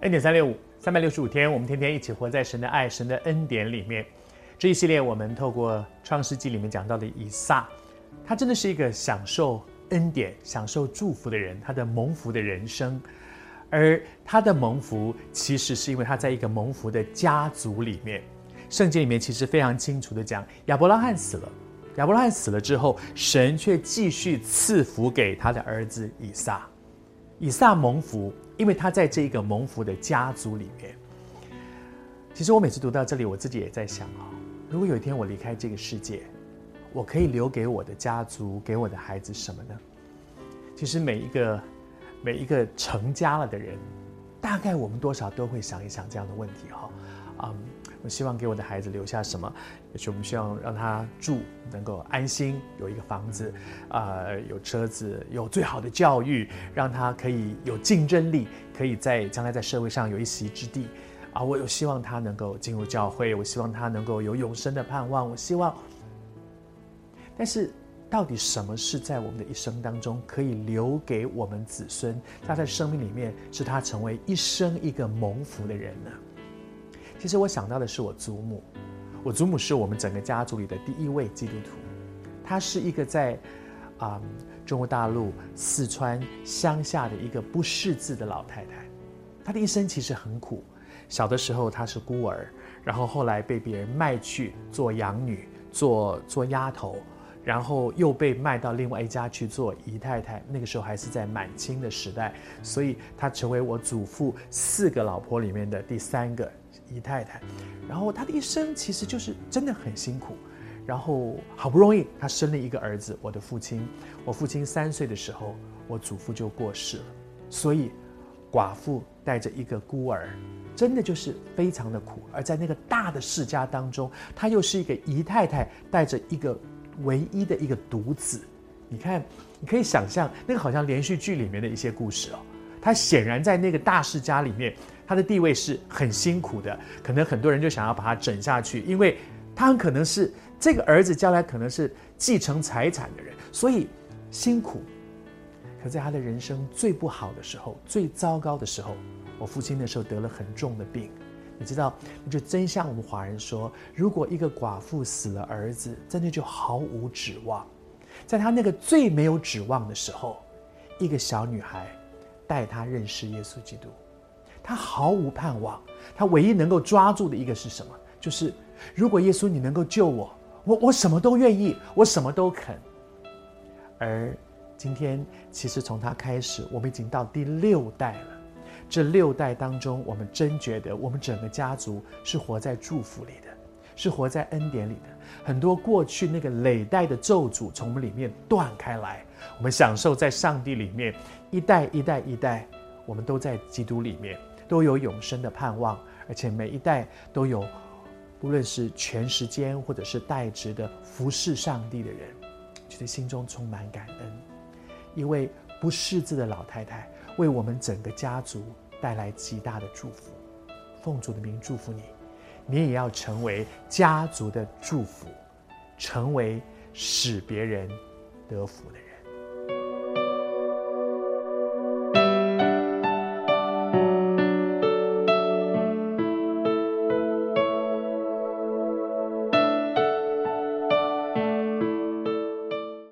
恩典三六五，三百六十五天，我们天天一起活在神的爱、神的恩典里面。这一系列，我们透过创世纪里面讲到的以撒，他真的是一个享受恩典、享受祝福的人，他的蒙福的人生。而他的蒙福，其实是因为他在一个蒙福的家族里面。圣经里面其实非常清楚地讲，亚伯拉罕死了，亚伯拉罕死了之后，神却继续赐福给他的儿子以撒。以撒蒙福。因为他在这个蒙福的家族里面，其实我每次读到这里，我自己也在想啊，如果有一天我离开这个世界，我可以留给我的家族、给我的孩子什么呢？其实每一个每一个成家了的人，大概我们多少都会想一想这样的问题哈，嗯。我希望给我的孩子留下什么？也许我们希望让他住能够安心，有一个房子，啊、有车子，有最好的教育，让他可以有竞争力，可以在将来在社会上有一席之地。啊，我有希望他能够进入教会，我希望他能够有永生的盼望。我希望，但是到底什么是在我们的一生当中可以留给我们子孙？他在生命里面是他成为一生一个蒙福的人呢？其实我想到的是我祖母，我祖母是我们整个家族里的第一位基督徒，她是一个在啊、嗯、中国大陆四川乡下的一个不识字的老太太，她的一生其实很苦，小的时候她是孤儿，然后后来被别人卖去做养女，做做丫头，然后又被卖到另外一家去做姨太太，那个时候还是在满清的时代，所以她成为我祖父四个老婆里面的第三个。姨太太，然后她的一生其实就是真的很辛苦，然后好不容易她生了一个儿子，我的父亲。我父亲三岁的时候，我祖父就过世了，所以寡妇带着一个孤儿，真的就是非常的苦。而在那个大的世家当中，她又是一个姨太太，带着一个唯一的一个独子。你看，你可以想象那个好像连续剧里面的一些故事哦。他显然在那个大世家里面。他的地位是很辛苦的，可能很多人就想要把他整下去，因为他很可能是这个儿子将来可能是继承财产的人，所以辛苦。可在他的人生最不好的时候、最糟糕的时候，我父亲那时候得了很重的病，你知道，就真像我们华人说，如果一个寡妇死了儿子，真的就毫无指望。在他那个最没有指望的时候，一个小女孩带他认识耶稣基督。他毫无盼望，他唯一能够抓住的一个是什么？就是如果耶稣你能够救我，我我什么都愿意，我什么都肯。而今天，其实从他开始，我们已经到第六代了。这六代当中，我们真觉得我们整个家族是活在祝福里的，是活在恩典里的。很多过去那个累代的咒诅从我们里面断开来，我们享受在上帝里面一代一代一代，我们都在基督里面。都有永生的盼望，而且每一代都有，不论是全时间或者是代职的服侍上帝的人，觉得心中充满感恩。一位不识字的老太太为我们整个家族带来极大的祝福，奉主的名祝福你，你也要成为家族的祝福，成为使别人得福的人。